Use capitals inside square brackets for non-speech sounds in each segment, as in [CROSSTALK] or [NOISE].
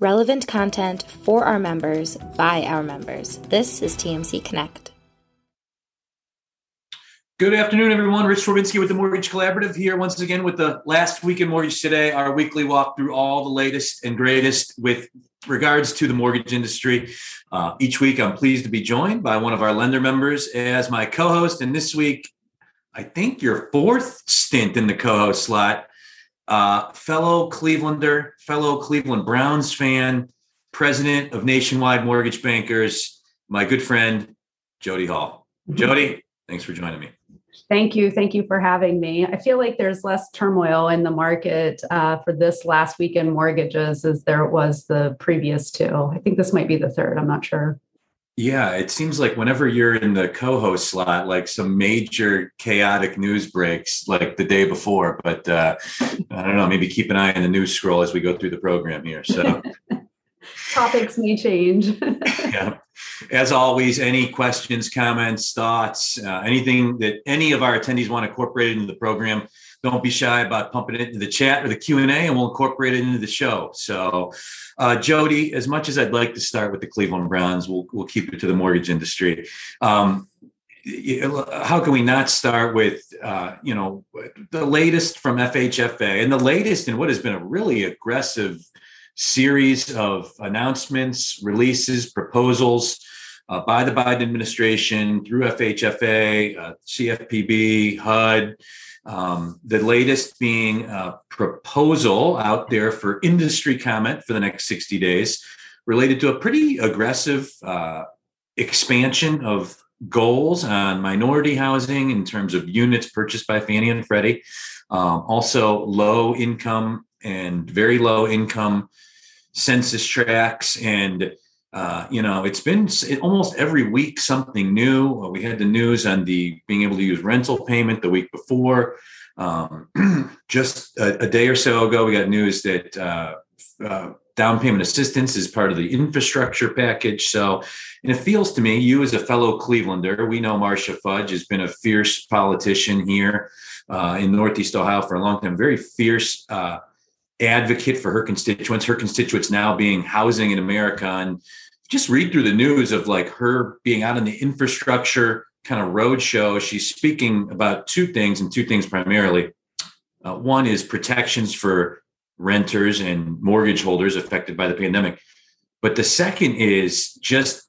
relevant content for our members by our members. This is TMC Connect. Good afternoon, everyone. Rich Swerbinsky with the Mortgage Collaborative here once again with the last week in mortgage today, our weekly walk through all the latest and greatest with regards to the mortgage industry. Uh, each week, I'm pleased to be joined by one of our lender members as my co host. And this week, I think your fourth stint in the co host slot, uh, fellow Clevelander, fellow Cleveland Browns fan, president of Nationwide Mortgage Bankers, my good friend, Jody Hall. Mm-hmm. Jody, thanks for joining me. Thank you. Thank you for having me. I feel like there's less turmoil in the market uh, for this last weekend mortgages as there was the previous two. I think this might be the third. I'm not sure. Yeah, it seems like whenever you're in the co-host slot, like some major chaotic news breaks, like the day before. But uh, I don't know. Maybe keep an eye on the news scroll as we go through the program here. So [LAUGHS] topics may change. [LAUGHS] yeah. As always, any questions, comments, thoughts, uh, anything that any of our attendees want to incorporate into the program, don't be shy about pumping it into the chat or the q&a and we'll incorporate it into the show. So uh, jody as much as i'd like to start with the cleveland browns we'll, we'll keep it to the mortgage industry. Um, how can we not start with uh, you know the latest from fhfa and the latest in what has been a really aggressive series of announcements releases proposals uh, by the biden administration through fhfa uh, cfpb hud um, the latest being a proposal out there for industry comment for the next 60 days related to a pretty aggressive uh, expansion of goals on minority housing in terms of units purchased by Fannie and Freddie. Um, also, low income and very low income census tracts and uh, you know, it's been almost every week something new. We had the news on the being able to use rental payment the week before. Um, [CLEARS THROAT] just a, a, day or so ago, we got news that uh, uh, down payment assistance is part of the infrastructure package. So, and it feels to me, you as a fellow Clevelander, we know Marcia Fudge has been a fierce politician here uh, in Northeast Ohio for a long time, very fierce uh, advocate for her constituents, her constituents now being housing in America. And just read through the news of like her being out in the infrastructure kind of road show. She's speaking about two things and two things primarily. Uh, one is protections for renters and mortgage holders affected by the pandemic. But the second is just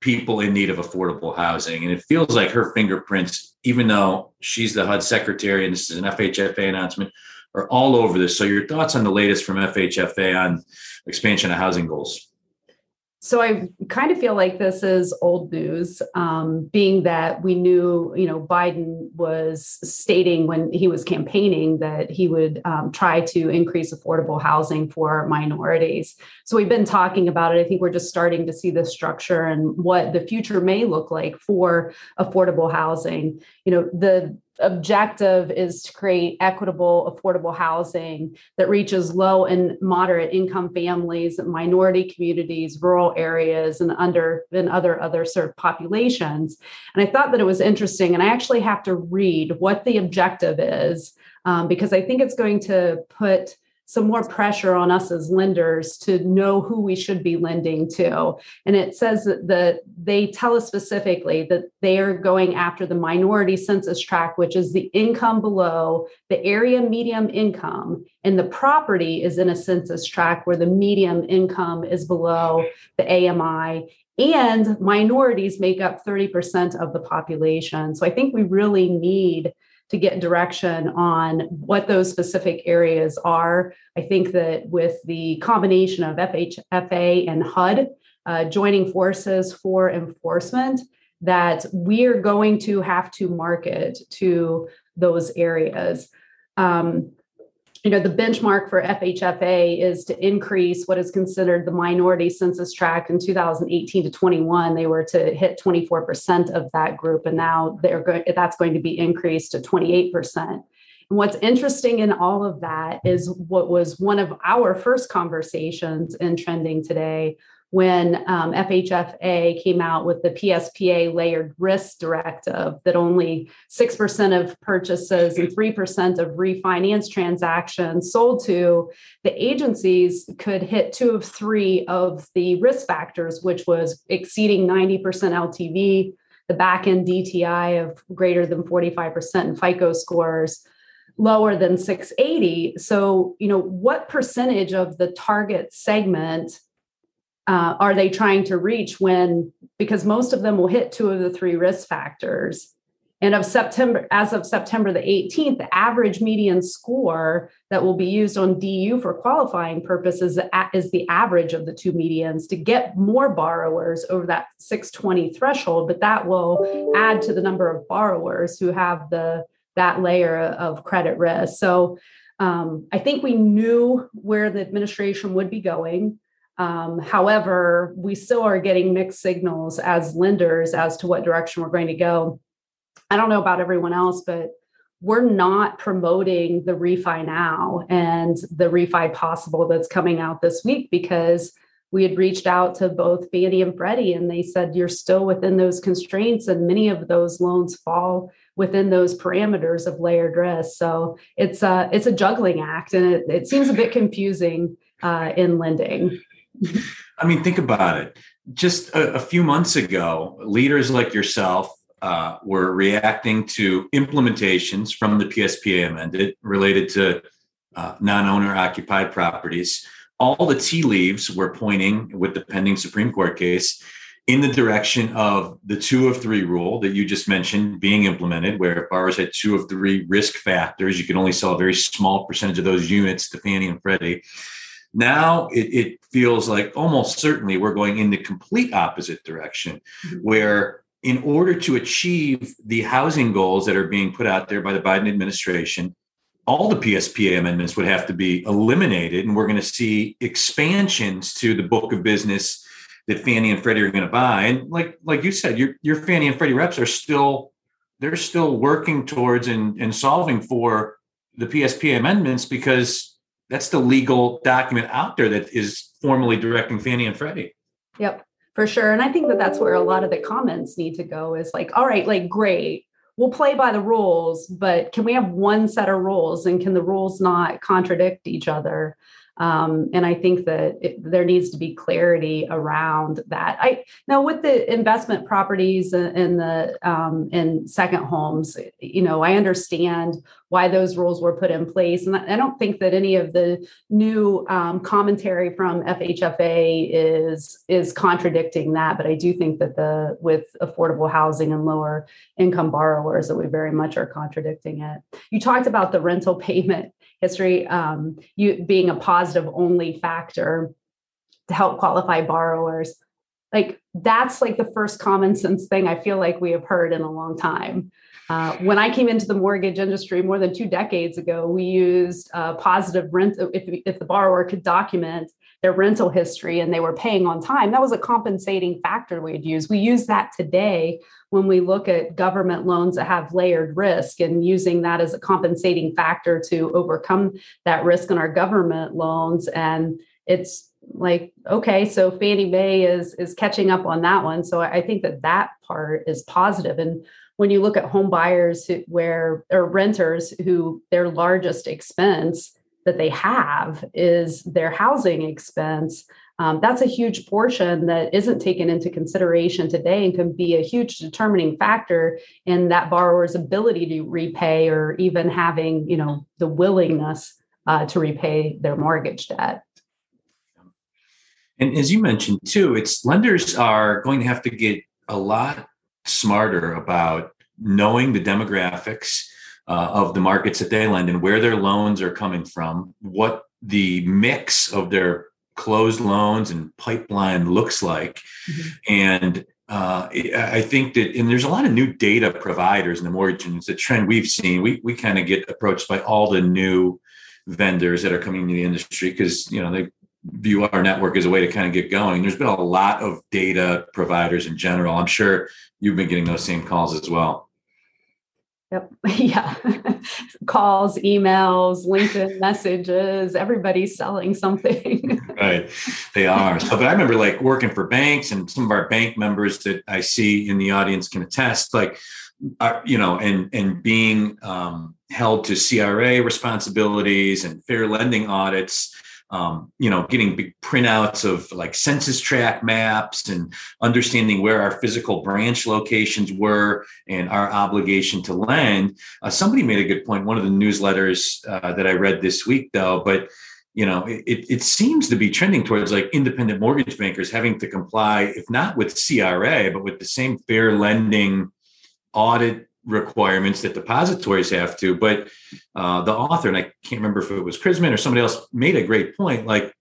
people in need of affordable housing. And it feels like her fingerprints, even though she's the HUD secretary and this is an FHFA announcement, are all over this. So, your thoughts on the latest from FHFA on expansion of housing goals? So I kind of feel like this is old news, um, being that we knew, you know, Biden was stating when he was campaigning that he would um, try to increase affordable housing for minorities. So we've been talking about it. I think we're just starting to see the structure and what the future may look like for affordable housing. You know, the objective is to create equitable, affordable housing that reaches low and moderate income families, minority communities, rural areas, and under and other other served populations. And I thought that it was interesting, and I actually have to read what the objective is um, because I think it's going to put some more pressure on us as lenders to know who we should be lending to. And it says that the, they tell us specifically that they are going after the minority census tract, which is the income below the area medium income, and the property is in a census tract where the medium income is below the AMI. And minorities make up 30% of the population. So I think we really need to get direction on what those specific areas are. I think that with the combination of FHFA and HUD uh, joining forces for enforcement, that we're going to have to market to those areas. Um, you know, the benchmark for FHFA is to increase what is considered the minority census tract in 2018 to 21. They were to hit 24% of that group, and now they're going. That's going to be increased to 28%. And what's interesting in all of that is what was one of our first conversations in trending today when um, FHFA came out with the PSPA layered risk directive that only 6% of purchases and 3% of refinance transactions sold to, the agencies could hit two of three of the risk factors, which was exceeding 90% LTV, the back end DTI of greater than 45%, and FICO scores lower than 680. So, you know, what percentage of the target segment? Uh, are they trying to reach when because most of them will hit two of the three risk factors. And of september as of september the 18th the average median score that will be used on du for qualifying purposes is the average of the two medians to get more borrowers over that 620 threshold but that will add to the number of borrowers who have the that layer of credit risk. So um, i think we knew where the administration would be going um, however, we still are getting mixed signals as lenders as to what direction we're going to go. I don't know about everyone else, but we're not promoting the refi now and the refi possible that's coming out this week because we had reached out to both Fannie and Freddie and they said you're still within those constraints and many of those loans fall within those parameters of layered risk. So it's a it's a juggling act and it, it seems a bit confusing uh, in lending. I mean, think about it. Just a, a few months ago, leaders like yourself uh, were reacting to implementations from the PSPA amended related to uh, non owner occupied properties. All the tea leaves were pointing with the pending Supreme Court case in the direction of the two of three rule that you just mentioned being implemented, where if borrowers had two of three risk factors. You can only sell a very small percentage of those units to Fannie and Freddie. Now it, it feels like almost certainly we're going in the complete opposite direction, mm-hmm. where in order to achieve the housing goals that are being put out there by the Biden administration, all the PSPA amendments would have to be eliminated, and we're going to see expansions to the book of business that Fannie and Freddie are going to buy. And like like you said, your your Fannie and Freddie reps are still they're still working towards and, and solving for the PSPA amendments because that's the legal document out there that is formally directing Fannie and Freddie. Yep, for sure. And I think that that's where a lot of the comments need to go is like, all right, like, great, we'll play by the rules, but can we have one set of rules and can the rules not contradict each other? Um, and I think that it, there needs to be clarity around that. I now with the investment properties and the um, in second homes, you know, I understand why those rules were put in place, and I don't think that any of the new um, commentary from FHFA is is contradicting that. But I do think that the with affordable housing and lower income borrowers, that we very much are contradicting it. You talked about the rental [LAUGHS] payment history um, you being a positive only factor to help qualify borrowers. Like that's like the first common sense thing i feel like we have heard in a long time. Uh, when i came into the mortgage industry more than two decades ago we used uh, positive rent if, if the borrower could document their rental history and they were paying on time that was a compensating factor we'd use. We use that today when we look at government loans that have layered risk and using that as a compensating factor to overcome that risk in our government loans. And it's like okay so fannie mae is is catching up on that one. So i think that that part is positive. And when you look at home buyers who, where or renters who their largest expense that they have is their housing expense. Um, that's a huge portion that isn't taken into consideration today and can be a huge determining factor in that borrower's ability to repay or even having you know the willingness uh, to repay their mortgage debt. And as you mentioned too it's lenders are going to have to get a lot smarter about knowing the demographics uh, of the markets that they lend and where their loans are coming from what the mix of their closed loans and pipeline looks like. Mm-hmm. And uh, I think that, and there's a lot of new data providers in the mortgage, and it's a trend we've seen. We we kind of get approached by all the new vendors that are coming into the industry because you know they view our network as a way to kind of get going. There's been a lot of data providers in general. I'm sure you've been getting those same calls as well. Yep. [LAUGHS] Yeah. Calls, emails, LinkedIn messages, everybody's selling something. [LAUGHS] right. They are. So, but I remember like working for banks and some of our bank members that I see in the audience can attest, like, uh, you know, and, and being um, held to CRA responsibilities and fair lending audits um, you know, getting big printouts of like census tract maps and understanding where our physical branch locations were and our obligation to lend. Uh, somebody made a good point. One of the newsletters uh, that I read this week, though, but you know, it, it seems to be trending towards like independent mortgage bankers having to comply, if not with CRA, but with the same fair lending audit requirements that depositories have to. But uh, the author, and I can't remember if it was Chrisman or somebody else, made a great point. Like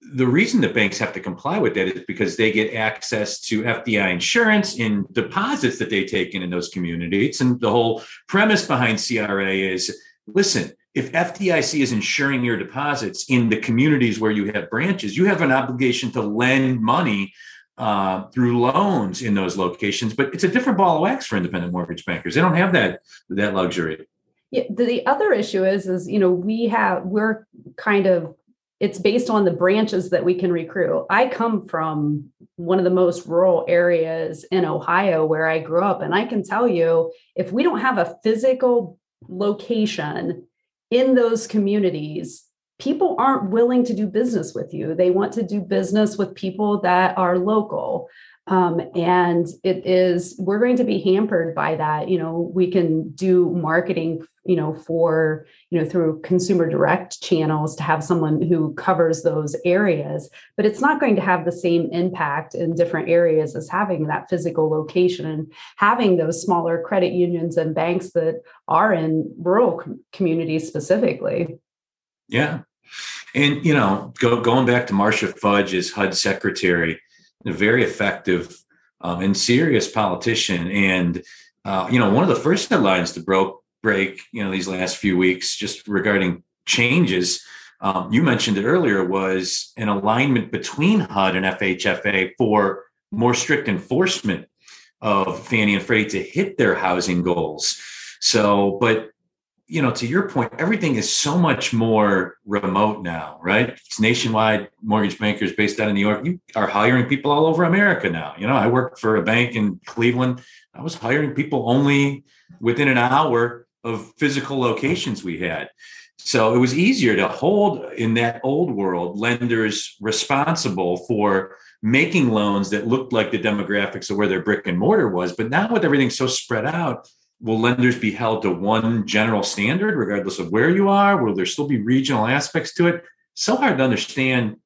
the reason that banks have to comply with that is because they get access to FDI insurance in deposits that they take in in those communities. And the whole premise behind CRA is listen, if FDIC is insuring your deposits in the communities where you have branches, you have an obligation to lend money uh, through loans in those locations. But it's a different ball of wax for independent mortgage bankers. They don't have that that luxury. Yeah, the other issue is is you know we have we're kind of it's based on the branches that we can recruit. I come from one of the most rural areas in Ohio where I grew up and I can tell you if we don't have a physical location in those communities people aren't willing to do business with you. They want to do business with people that are local. Um, and it is, we're going to be hampered by that. You know, we can do marketing, you know, for, you know, through consumer direct channels to have someone who covers those areas, but it's not going to have the same impact in different areas as having that physical location and having those smaller credit unions and banks that are in rural com- communities specifically. Yeah, and you know, go, going back to Marcia Fudge as HUD secretary, a very effective um, and serious politician. And uh, you know, one of the first headlines to broke break, you know, these last few weeks, just regarding changes. Um, you mentioned it earlier was an alignment between HUD and FHFA for more strict enforcement of Fannie and Freddie to hit their housing goals. So, but you know, to your point, everything is so much more remote now, right? It's nationwide mortgage bankers based out of New York. You are hiring people all over America now. You know, I worked for a bank in Cleveland. I was hiring people only within an hour of physical locations we had. So it was easier to hold in that old world lenders responsible for making loans that looked like the demographics of where their brick and mortar was. But now with everything so spread out, will lenders be held to one general standard regardless of where you are? Will there still be regional aspects to it? So hard to understand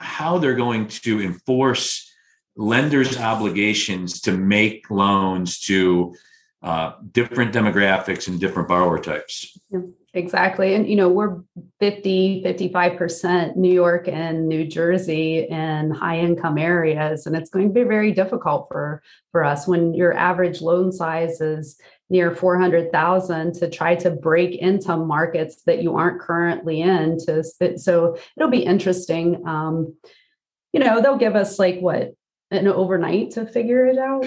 how they're going to enforce lenders obligations to make loans to uh, different demographics and different borrower types. Exactly. And you know we're 50 55% new york and new jersey and high income areas and it's going to be very difficult for for us when your average loan size is near 400,000 to try to break into markets that you aren't currently in to so it'll be interesting um, you know they'll give us like what an overnight to figure it out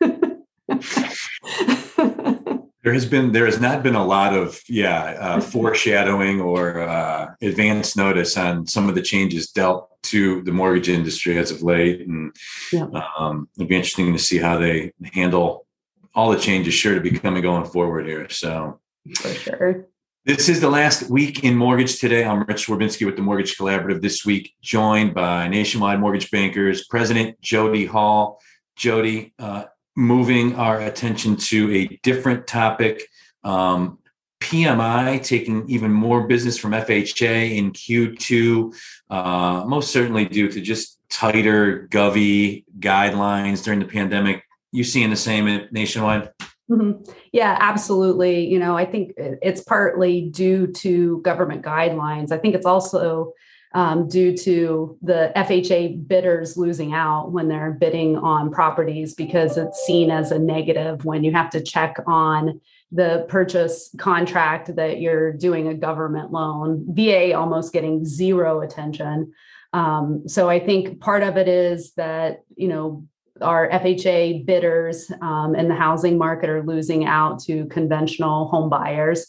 [LAUGHS] there has been there has not been a lot of yeah uh, foreshadowing or uh, advance notice on some of the changes dealt to the mortgage industry as of late and yeah. um, it'll be interesting to see how they handle all the changes sure to be coming going forward here. So for sure. This is the last week in mortgage today. I'm Rich Swerbinsky with the Mortgage Collaborative this week, joined by Nationwide Mortgage Bankers President Jody Hall. Jody, uh, moving our attention to a different topic. Um, PMI taking even more business from FHA in Q2, uh, most certainly due to just tighter Govy guidelines during the pandemic you seeing the same nationwide? Mm-hmm. Yeah, absolutely. You know, I think it's partly due to government guidelines. I think it's also um, due to the FHA bidders losing out when they're bidding on properties because it's seen as a negative when you have to check on the purchase contract that you're doing a government loan. VA almost getting zero attention. Um, so I think part of it is that, you know, our FHA bidders um, in the housing market are losing out to conventional home buyers.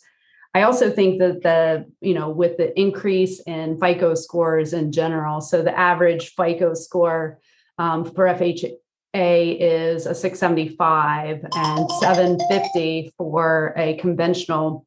I also think that the, you know, with the increase in FICO scores in general, so the average FICO score um, for FHA is a 675 and 750 for a conventional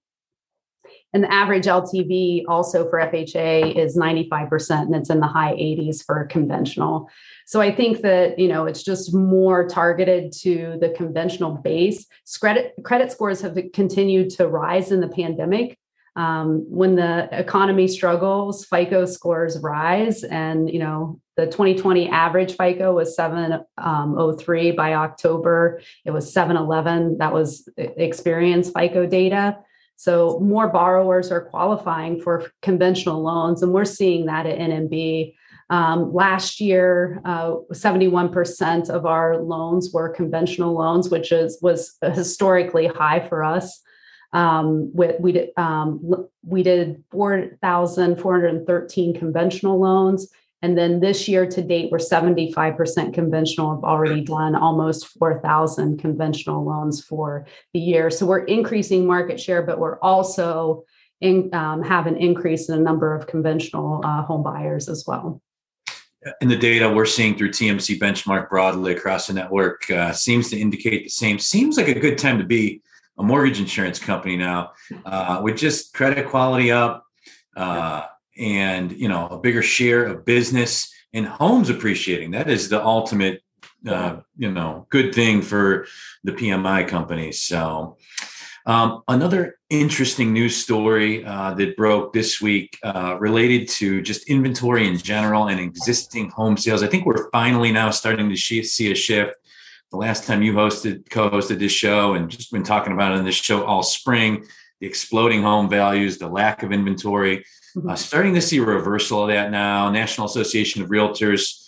and the average LTV also for FHA is 95%, and it's in the high 80s for conventional. So I think that you know it's just more targeted to the conventional base. Credit credit scores have continued to rise in the pandemic. Um, when the economy struggles, FICO scores rise, and you know the 2020 average FICO was 703 um, by October. It was 711. That was Experian FICO data. So more borrowers are qualifying for conventional loans, and we're seeing that at NMB. Um, last year, uh, 71% of our loans were conventional loans, which is was historically high for us. Um, we, we did um, we did 4,413 conventional loans and then this year to date, we're 75% conventional, have already done almost 4,000 conventional loans for the year. So we're increasing market share, but we're also in, um, have an increase in the number of conventional uh, home buyers as well. And the data we're seeing through TMC benchmark broadly across the network uh, seems to indicate the same. Seems like a good time to be a mortgage insurance company now, uh, with just credit quality up, uh, and you know a bigger share of business and homes appreciating. That is the ultimate uh, you know good thing for the pmi companies so um, another interesting news story uh, that broke this week uh, related to just inventory in general and existing home sales. I think we're finally now starting to see a shift. The last time you hosted co-hosted this show and just been talking about it in this show all spring the exploding home values the lack of inventory Mm-hmm. Uh, starting to see a reversal of that now. National Association of Realtors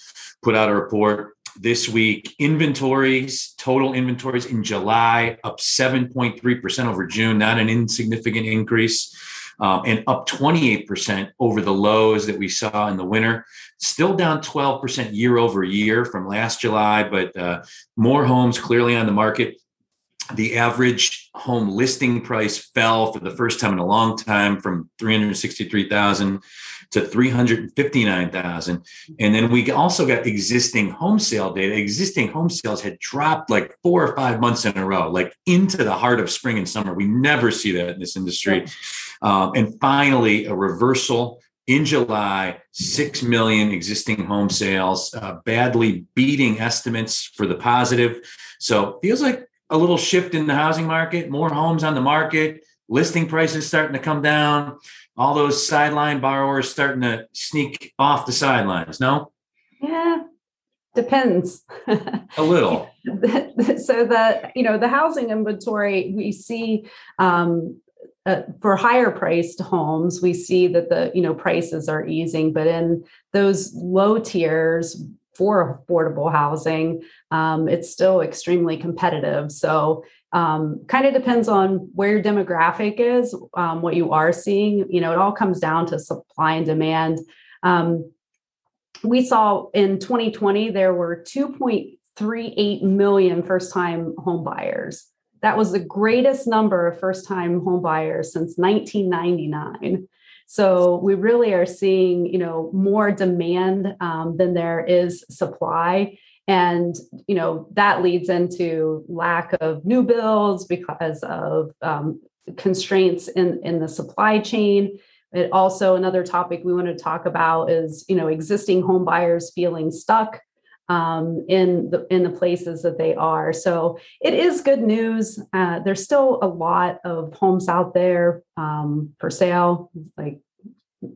put out a report this week. Inventories, total inventories in July, up 7.3% over June, not an insignificant increase. Um, and up 28% over the lows that we saw in the winter. Still down 12% year over year from last July, but uh, more homes clearly on the market the average home listing price fell for the first time in a long time from 363,000 to 359,000 and then we also got existing home sale data. Existing home sales had dropped like 4 or 5 months in a row like into the heart of spring and summer. We never see that in this industry. Um, and finally a reversal in July, 6 million existing home sales, uh, badly beating estimates for the positive. So feels like a little shift in the housing market, more homes on the market, listing prices starting to come down, all those sideline borrowers starting to sneak off the sidelines. No? Yeah, depends. a little. [LAUGHS] so the you know the housing inventory we see um, uh, for higher priced homes we see that the you know prices are easing but in those low tiers for affordable housing, um, it's still extremely competitive. So, um, kind of depends on where your demographic is, um, what you are seeing. You know, it all comes down to supply and demand. Um, we saw in 2020 there were 2.38 million first-time home buyers. That was the greatest number of first-time home buyers since 1999. So we really are seeing, you know, more demand um, than there is supply. And you know that leads into lack of new builds because of um, constraints in, in the supply chain. It also another topic we want to talk about is you know existing home buyers feeling stuck um, in the in the places that they are. So it is good news. Uh, there's still a lot of homes out there um, for sale, like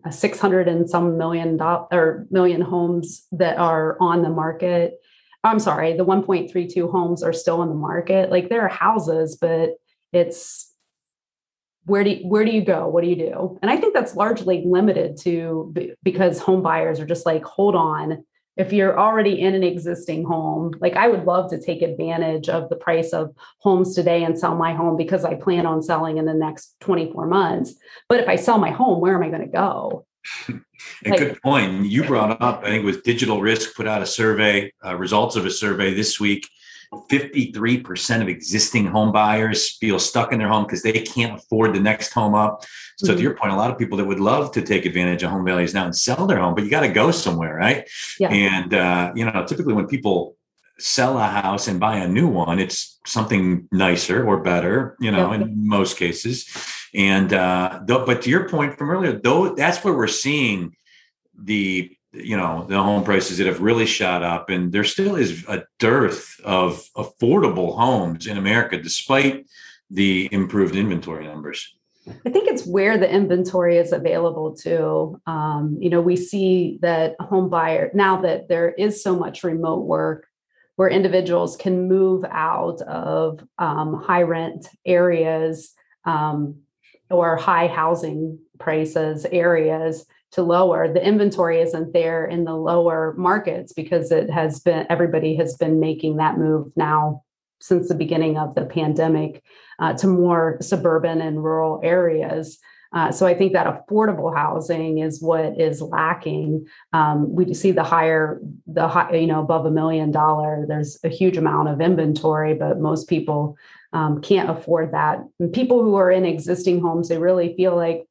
a 600 and some million dollar or million homes that are on the market. I'm sorry, the 1.32 homes are still on the market. Like there are houses, but it's where do you, where do you go? What do you do? And I think that's largely limited to because home buyers are just like, hold on, if you're already in an existing home like i would love to take advantage of the price of homes today and sell my home because i plan on selling in the next 24 months but if i sell my home where am i going to go [LAUGHS] A like, good point. You brought up, I think, with Digital Risk put out a survey, uh, results of a survey this week. 53% of existing home buyers feel stuck in their home because they can't afford the next home up. So, mm-hmm. to your point, a lot of people that would love to take advantage of home values now and sell their home, but you got to go somewhere, right? Yeah. And, uh, you know, typically when people sell a house and buy a new one, it's something nicer or better, you know, in most cases. And uh, but to your point from earlier, though, that's where we're seeing the you know the home prices that have really shot up, and there still is a dearth of affordable homes in America, despite the improved inventory numbers. I think it's where the inventory is available to. Um, you know, we see that home buyer now that there is so much remote work where individuals can move out of um, high rent areas um, or high housing prices areas to lower the inventory isn't there in the lower markets because it has been everybody has been making that move now since the beginning of the pandemic uh, to more suburban and rural areas uh, so I think that affordable housing is what is lacking. Um, we see the higher, the high, you know, above a million dollar. There's a huge amount of inventory, but most people um, can't afford that. And people who are in existing homes, they really feel like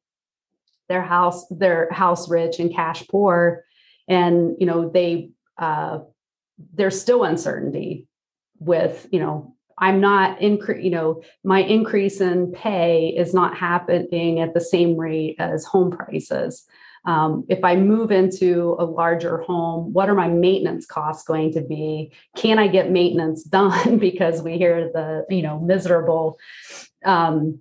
their house, their house rich and cash poor, and you know they uh, there's still uncertainty with you know I'm not incre- you know, my increase in pay is not happening at the same rate as home prices. Um, if I move into a larger home, what are my maintenance costs going to be? Can I get maintenance [LAUGHS] done? because we hear the you know miserable um,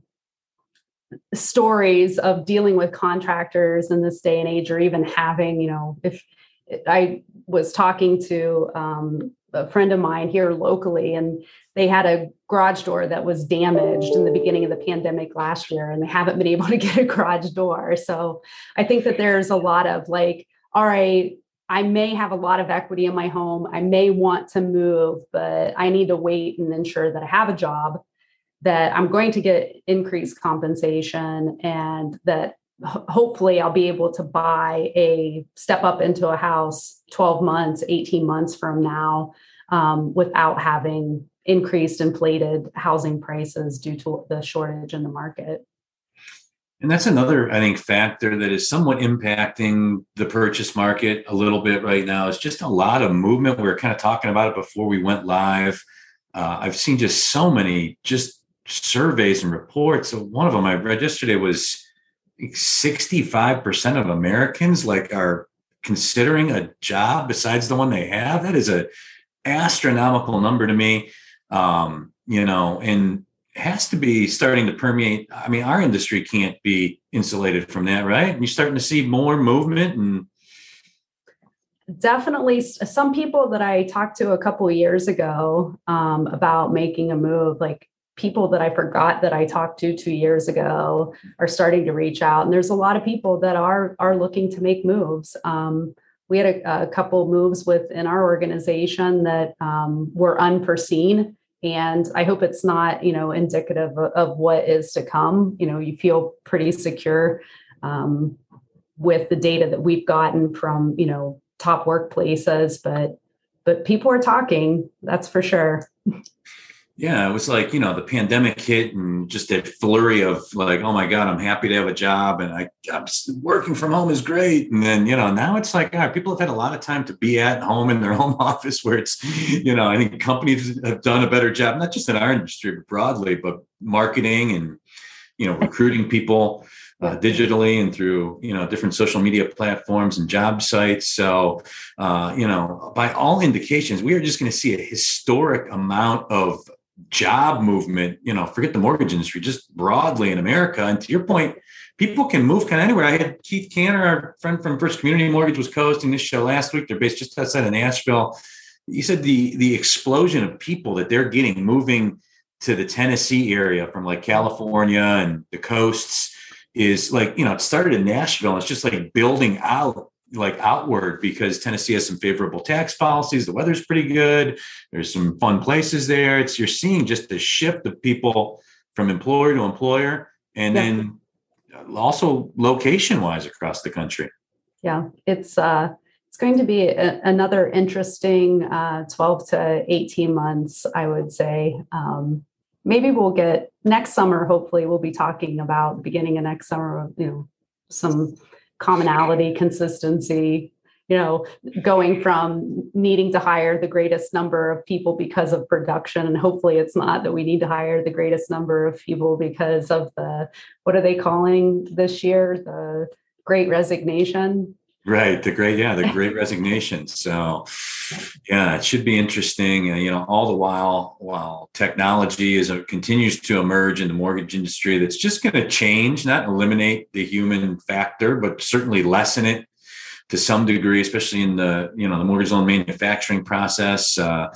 stories of dealing with contractors in this day and age, or even having you know if I was talking to um, a friend of mine here locally, and they had a garage door that was damaged in the beginning of the pandemic last year, and they haven't been able to [LAUGHS] get a garage door. So I think that there's a lot of like, all right, I may have a lot of equity in my home. I may want to move, but I need to wait and ensure that I have a job, that I'm going to get increased compensation, and that hopefully I'll be able to buy a step up into a house 12 months, 18 months from now um, without having increased inflated housing prices due to the shortage in the market. And that's another, I think, factor that is somewhat impacting the purchase market a little bit right now. It's just a lot of movement. We were kind of talking about it before we went live. Uh, I've seen just so many just surveys and reports. So one of them I read yesterday was 65% of Americans like are considering a job besides the one they have. That is a astronomical number to me. Um, you know, and has to be starting to permeate. I mean, our industry can't be insulated from that, right? You're starting to see more movement and definitely some people that I talked to a couple years ago um, about making a move, like people that I forgot that I talked to two years ago are starting to reach out. And there's a lot of people that are are looking to make moves. Um, we had a, a, couple moves within our organization that um, were unforeseen. And I hope it's not, you know, indicative of, of what is to come. You know, you feel pretty secure um, with the data that we've gotten from, you know, top workplaces, but but people are talking, that's for sure. [LAUGHS] Yeah, it was like, you know, the pandemic hit and just a flurry of like, oh my God, I'm happy to have a job and I, I'm working from home is great. And then, you know, now it's like, right, people have had a lot of time to be at home in their [LAUGHS] home office where it's, you know, I think companies have done a better job, not just in our industry, but broadly, but marketing and, you know, recruiting people uh, digitally and through, you know, different social media platforms and job sites. So, uh, you know, by all indications, we are just going to see a historic amount of job movement, you know, forget the mortgage industry, just broadly in America. And to your point, people can move kind of anywhere. I had Keith Canter, our friend from First Community Mortgage, was co-hosting this show last week. They're based just outside of Nashville. He said the the explosion of people that they're getting moving to the Tennessee area from like California and the coasts is like, you know, it started in Nashville. It's just like building out like outward because Tennessee has some favorable tax policies. The weather's pretty good. There's some fun places there. It's you're seeing just the shift of people from employer to employer, and yeah. then also location wise across the country. yeah, it's uh, it's going to be a, another interesting uh, 12 to 18 months, I would say. Um, maybe we'll get next summer. Hopefully, we'll be talking about beginning of next summer. You know, some commonality, consistency, you know going from needing to hire the greatest number of people because of production and hopefully it's not that we need to hire the greatest number of people because of the what are they calling this year? The great resignation right the great yeah the great [LAUGHS] resignation so yeah it should be interesting uh, you know all the while while technology is uh, continues to emerge in the mortgage industry that's just going to change not eliminate the human factor but certainly lessen it to some degree, especially in the you know the mortgage loan manufacturing process. Uh,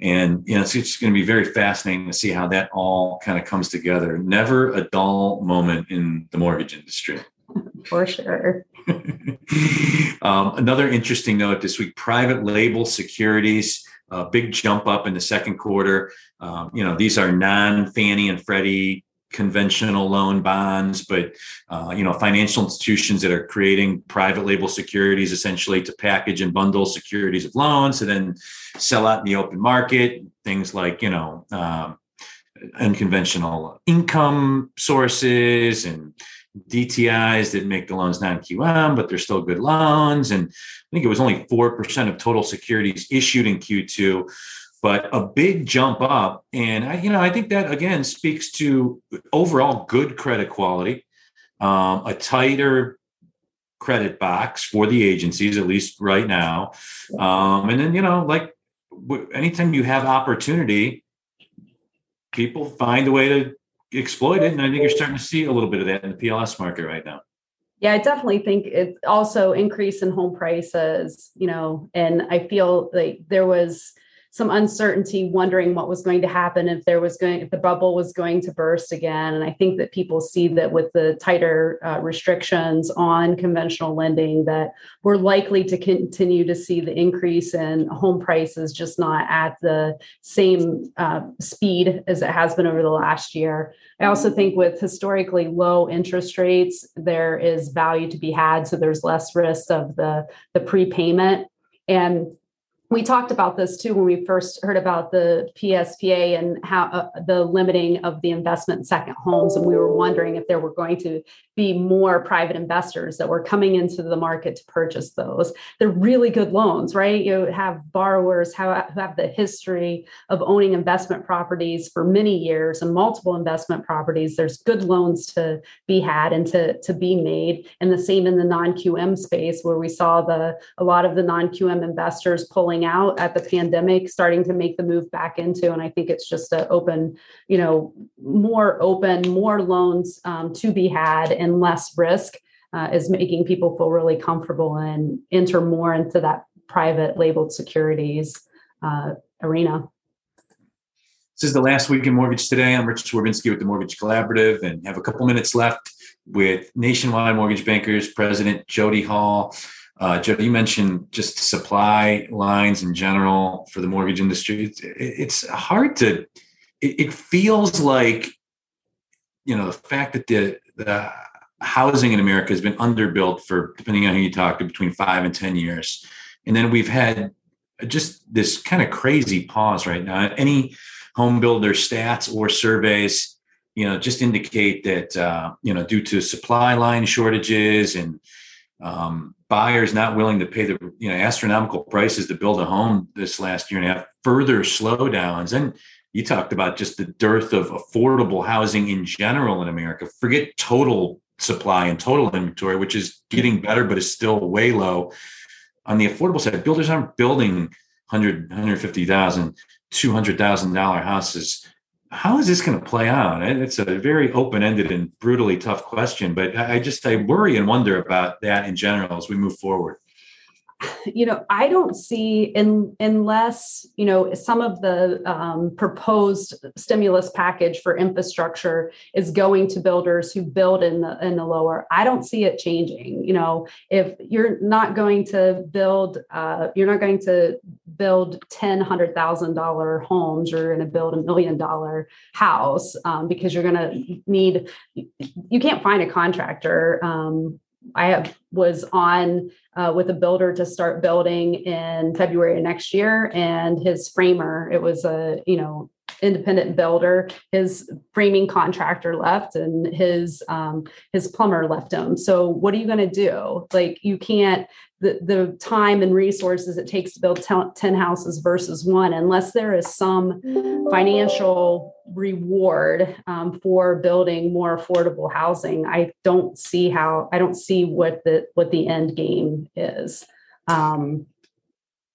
and you know it's, it's going to be very fascinating to see how that all kind of comes together. Never a dull moment in the mortgage industry. [LAUGHS] For sure. [LAUGHS] um, another interesting note this week: private label securities. A big jump up in the second quarter. Um, you know, these are non Fannie and Freddie conventional loan bonds, but uh, you know financial institutions that are creating private label securities essentially to package and bundle securities of loans and then sell out in the open market. Things like you know um, unconventional income sources and DTIs that make the loans non-QM, but they're still good loans. And I think it was only four percent of total securities issued in Q2 but a big jump up. And I, you know, I think that again speaks to overall good credit quality, um, a tighter credit box for the agencies, at least right now. Um, and then, you know, like anytime you have opportunity, people find a way to exploit it. And I think you're starting to see a little bit of that in the PLS market right now. Yeah, I definitely think it also increase in home prices, you know, and I feel like there was some uncertainty, wondering what was going to happen if there was going if the bubble was going to burst again. And I think that people see that with the tighter uh, restrictions on conventional lending, that we're likely to continue to see the increase in home prices, just not at the same uh, speed as it has been over the last year. I also think with historically low interest rates, there is value to be had, so there's less risk of the the prepayment and we talked about this too when we first heard about the PSPA and how uh, the limiting of the investment in second homes. And we were wondering if there were going to be more private investors that were coming into the market to purchase those. They're really good loans, right? You have borrowers who have the history of owning investment properties for many years and multiple investment properties. There's good loans to be had and to, to be made. And the same in the non-QM space where we saw the a lot of the non-QM investors pulling out at the pandemic, starting to make the move back into. And I think it's just an open, you know, more open, more loans um, to be had and and less risk uh, is making people feel really comfortable and enter more into that private labeled securities uh, arena. This is the last week in mortgage today. I'm Rich Swerbinsky with the Mortgage Collaborative and have a couple minutes left with Nationwide Mortgage Bankers President Jody Hall. Uh, Jody, you mentioned just supply lines in general for the mortgage industry. It's, it's hard to. It, it feels like, you know, the fact that the the housing in America has been underbuilt for, depending on who you talk to, between five and 10 years. And then we've had just this kind of crazy pause right now. Any home builder stats or surveys, you know, just indicate that, uh, you know, due to supply line shortages and um, buyers not willing to pay the, you know, astronomical prices to build a home this last year and a half, further slowdowns. And you talked about just the dearth of affordable housing in general in America. Forget total supply and total inventory, which is getting better, but is still way low. On the affordable side, builders aren't building 100, 150,000, $200,000 houses. How is this going to play out? It's a very open-ended and brutally tough question, but I just I worry and wonder about that in general as we move forward you know, I don't see in unless you know some of the um, proposed stimulus package for infrastructure is going to builders who build in the in the lower. I don't see it changing. You know, if you're not going to build, uh, you're not going to build ten hundred thousand dollar homes. You're going to build a million dollar house um, because you're going to need. You can't find a contractor. Um, I was on uh, with a builder to start building in February of next year, and his framer. It was a you know independent builder. His framing contractor left, and his um, his plumber left him. So what are you going to do? Like you can't the the time and resources it takes to build 10 houses versus one unless there is some financial reward um, for building more affordable housing i don't see how i don't see what the what the end game is. Um,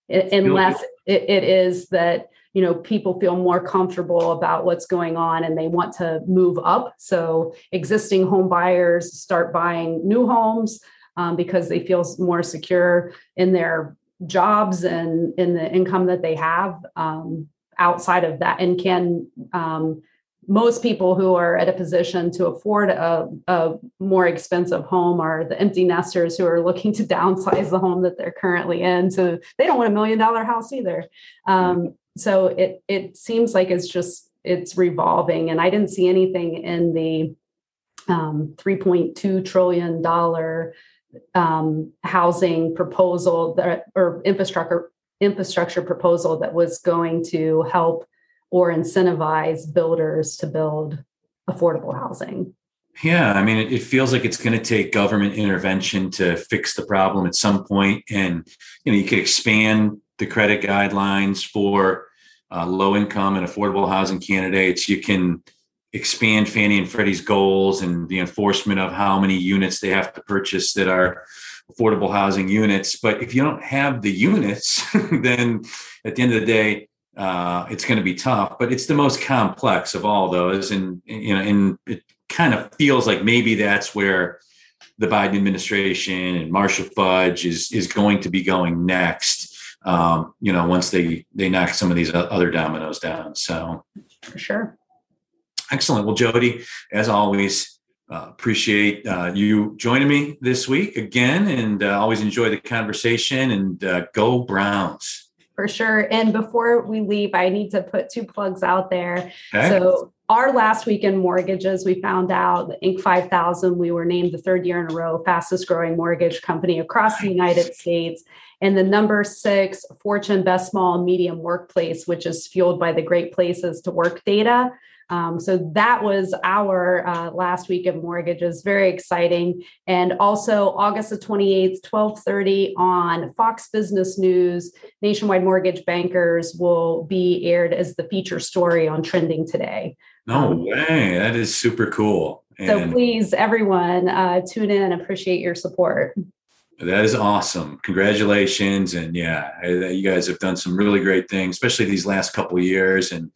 it, unless it, it is that you know people feel more comfortable about what's going on and they want to move up. So existing home buyers start buying new homes um, because they feel more secure in their jobs and in the income that they have um, outside of that and can um, most people who are at a position to afford a, a, more expensive home are the empty nesters who are looking to downsize the home that they're currently in. So they don't want a million dollar house either. Um, so it it seems like it's just it's revolving, and I didn't see anything in the um, 3.2 trillion dollar um, housing proposal that or infrastructure infrastructure proposal that was going to help or incentivize builders to build affordable housing. Yeah, I mean, it, it feels like it's going to take government intervention to fix the problem at some point, and you know, you could expand the credit guidelines for uh, low income and affordable housing candidates. You can expand Fannie and Freddie's goals and the enforcement of how many units they have to purchase that are affordable housing units. But if you don't have the units, [LAUGHS] then at the end of the day, uh, it's going to be tough. But it's the most complex of all those, and you know, and it kind of feels like maybe that's where the Biden administration and Marcia Fudge is is going to be going next. Um, you know, once they they knock some of these other dominoes down. So, for sure. Excellent. Well, Jody, as always, uh, appreciate uh, you joining me this week again, and uh, always enjoy the conversation. And uh, go Browns for sure. And before we leave, I need to put two plugs out there. Okay. So our last week in mortgages, we found out the Inc. 5000, we were named the third year in a row fastest growing mortgage company across the United States. And the number six Fortune Best Small Medium Workplace, which is fueled by the Great Places to Work data. Um, so that was our uh, last week of mortgages, very exciting. And also August the 28th, 1230 on Fox Business News, Nationwide Mortgage Bankers will be aired as the feature story on Trending Today. No um, way. That is super cool. And so please, everyone, uh, tune in. Appreciate your support. That is awesome. Congratulations. And yeah, you guys have done some really great things, especially these last couple years. And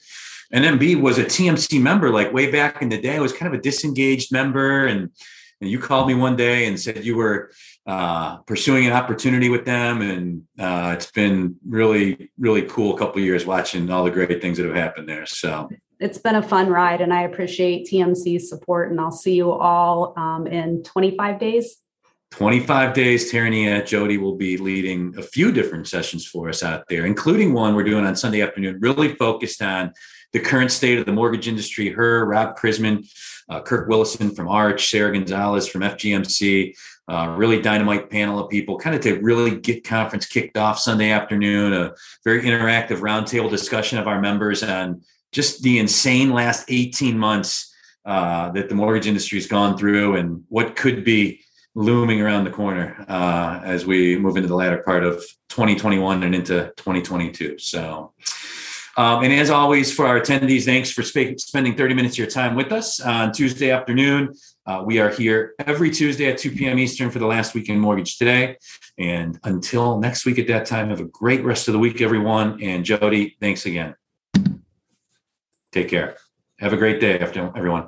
and MB was a TMC member, like way back in the day. I was kind of a disengaged member. And, and you called me one day and said you were uh, pursuing an opportunity with them. And uh, it's been really, really cool a couple years watching all the great things that have happened there. So it's been a fun ride and I appreciate TMC's support. And I'll see you all um, in 25 days. 25 days, Terania Jody will be leading a few different sessions for us out there, including one we're doing on Sunday afternoon, really focused on the current state of the mortgage industry. Her, Rob Chrisman, uh, Kirk Willison from Arch, Sarah Gonzalez from FGMC, uh, really dynamite panel of people, kind of to really get conference kicked off Sunday afternoon. A very interactive roundtable discussion of our members on just the insane last 18 months uh, that the mortgage industry has gone through and what could be looming around the corner uh, as we move into the latter part of 2021 and into 2022. So, um, and as always, for our attendees, thanks for sp- spending 30 minutes of your time with us on Tuesday afternoon. Uh, we are here every Tuesday at 2 p.m. Eastern for the last week in Mortgage Today. And until next week at that time, have a great rest of the week, everyone. And Jody, thanks again. Take care. Have a great day, everyone.